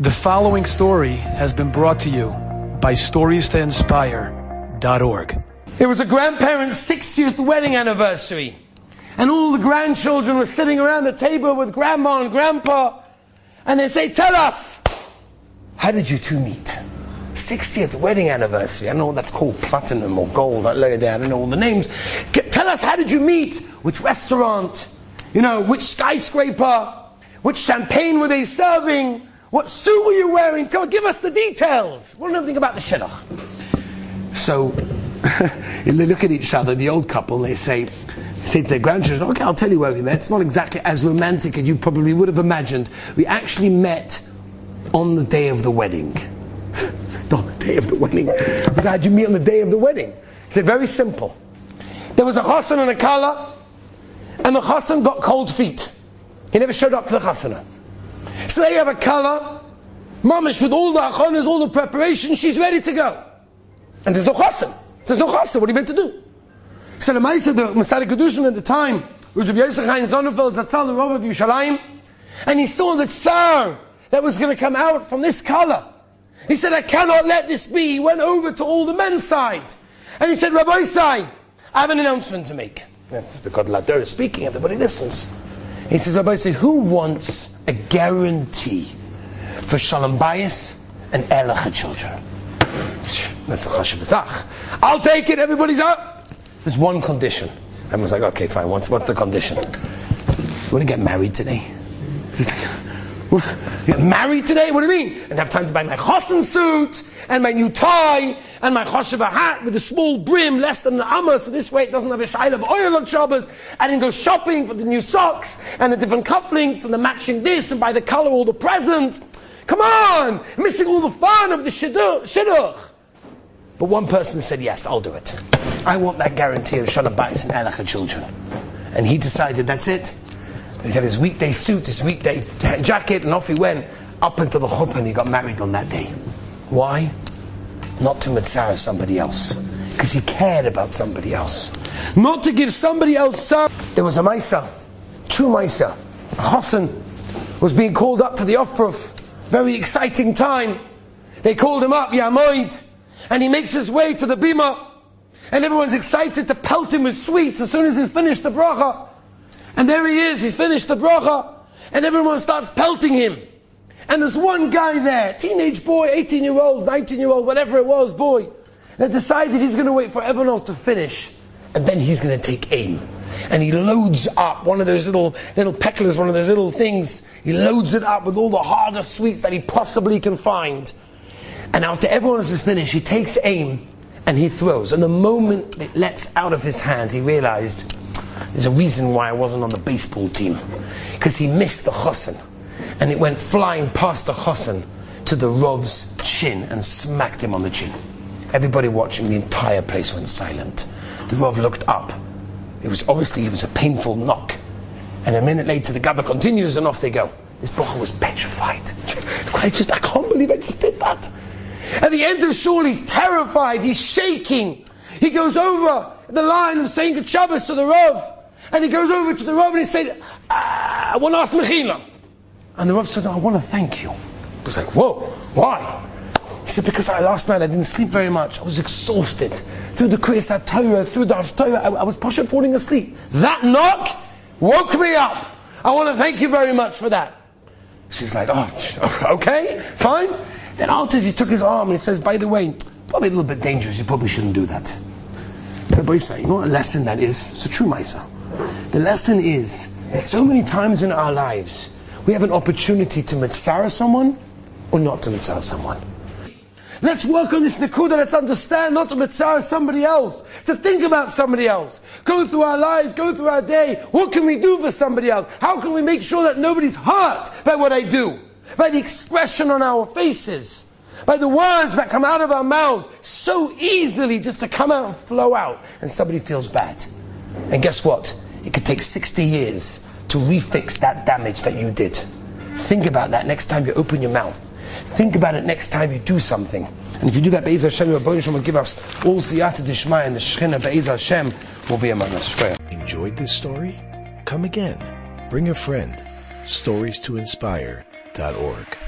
The following story has been brought to you by StoriesToInspire.org. It was a grandparent's 60th wedding anniversary. And all the grandchildren were sitting around the table with grandma and grandpa. And they say, Tell us, how did you two meet? 60th wedding anniversary. I don't know that's called, platinum or gold. I it down, I don't know all the names. Tell us, how did you meet? Which restaurant? You know, which skyscraper? Which champagne were they serving? What suit were you wearing? Tell, give us the details. We don't know anything about the shidduch. So they look at each other, the old couple, they say, they say to their grandchildren, okay, I'll tell you where we met. It's not exactly as romantic as you probably would have imagined. We actually met on the day of the wedding. on the day of the wedding. How'd you meet on the day of the wedding? He said, very simple. There was a chassan and a kala, and the chassan got cold feet. He never showed up to the chasana. So they have a kala, mamish with all the achonas, all the preparation, she's ready to go. And there's no chassan. There's no chassan. What are you meant to do? So the Maisa, the Mesader Kiddushin at the time, was Rabbi Yosef Chaim Sonnenfeld, Zatzal, the Rav of Yerushalayim, and he saw the tsar that was going to come out from this kala. He said, I cannot let this be. He went over to all the men's side. And he said, Rabbosai, I have an announcement to make. The Gadol Hador is speaking, everybody listens. He says, Rabbosai, who wants a guarantee for Shalom Bayis and Erlacha children? That's a chashav. I'll take it, everybody's out. There's one condition. Everyone's like, okay, fine, what's, what's the condition? You want to get married today? Get married today? What do you mean? And have time to buy my chosson suit and my new tie and my choshev hat with a small brim, less than an amma, so this way it doesn't have a shaila of oil on Shabbos. And then go shopping for the new socks and the different cufflinks and the matching this and buy the color all the presents. Come on! Missing all the fun of the shidduch. But one person said, yes, I'll do it. I want that guarantee of Shalom Bayis and Erlacha children. And he decided that's it. He had his weekday suit, his weekday jacket, and off he went up into the chuppah and he got married on that day. Why? Not to mitzvah somebody else. Because he cared about somebody else. Not to give somebody else some. There was a Maisa, true Maisa. Chassan was being called up to the Ofruf. Very exciting time. They called him up, Yamoid, and he makes his way to the Bima. And everyone's excited to pelt him with sweets as soon as he's finished the bracha. And there he is, he's finished the bracha, and everyone starts pelting him. And there's one guy there, teenage boy, 18 year old, 19 year old, whatever it was, boy, that decided he's going to wait for everyone else to finish, and then he's going to take aim. And he loads up one of those little little pecklers, one of those little things. He loads it up with all the hardest sweets that he possibly can find. And after everyone else is finished, he takes aim and he throws. And the moment it lets out of his hand, he realized there's a reason why I wasn't on the baseball team. Because he missed the chosin. And it went flying past the chosin to the Rov's chin and smacked him on the chin. Everybody watching, the entire place went silent. The Rov looked up. It was obviously it was a painful knock. And a minute later the Gabbai continues and off they go. This bocher was petrified. I just I can't believe I just did that. At the end of shul, he's terrified, he's shaking. He goes over the line of saying good Shabbos to the Rav. And he goes over to the Rav and he said, ah, I want to ask Mechila. And the Rav said, I want to thank you. He was like, whoa, why? He said, because I, last night I didn't sleep very much. I was exhausted. Through the Kriyas Torah, through the Torah, I, I was partially falling asleep. That knock woke me up. I want to thank you very much for that. She's like, oh, okay, fine. Then after he took his arm and he says, by the way, probably a little bit dangerous. You probably shouldn't do that. You know what a lesson that is? It's a true Maisa. The lesson is, there's so many times in our lives, we have an opportunity to mitzvah someone or not to mitzvah someone. Let's work on this nikuda. Let's understand not to mitzvah somebody else, to think about somebody else. Go through our lives, go through our day. What can we do for somebody else? How can we make sure that nobody's hurt by what I do? By the expression on our faces by the words that come out of our mouths so easily just to come out and flow out, and somebody feels bad. And guess what? It could take 60 years to refix that damage that you did. Think about that next time you open your mouth. Think about it next time you do something. And if you do that, Be'ez Hashem, will give us all siyata dishmai, and the Shechina Be'ez Hashem will be among us. Enjoyed this story? Come again. Bring a friend. Stories to inspire.org.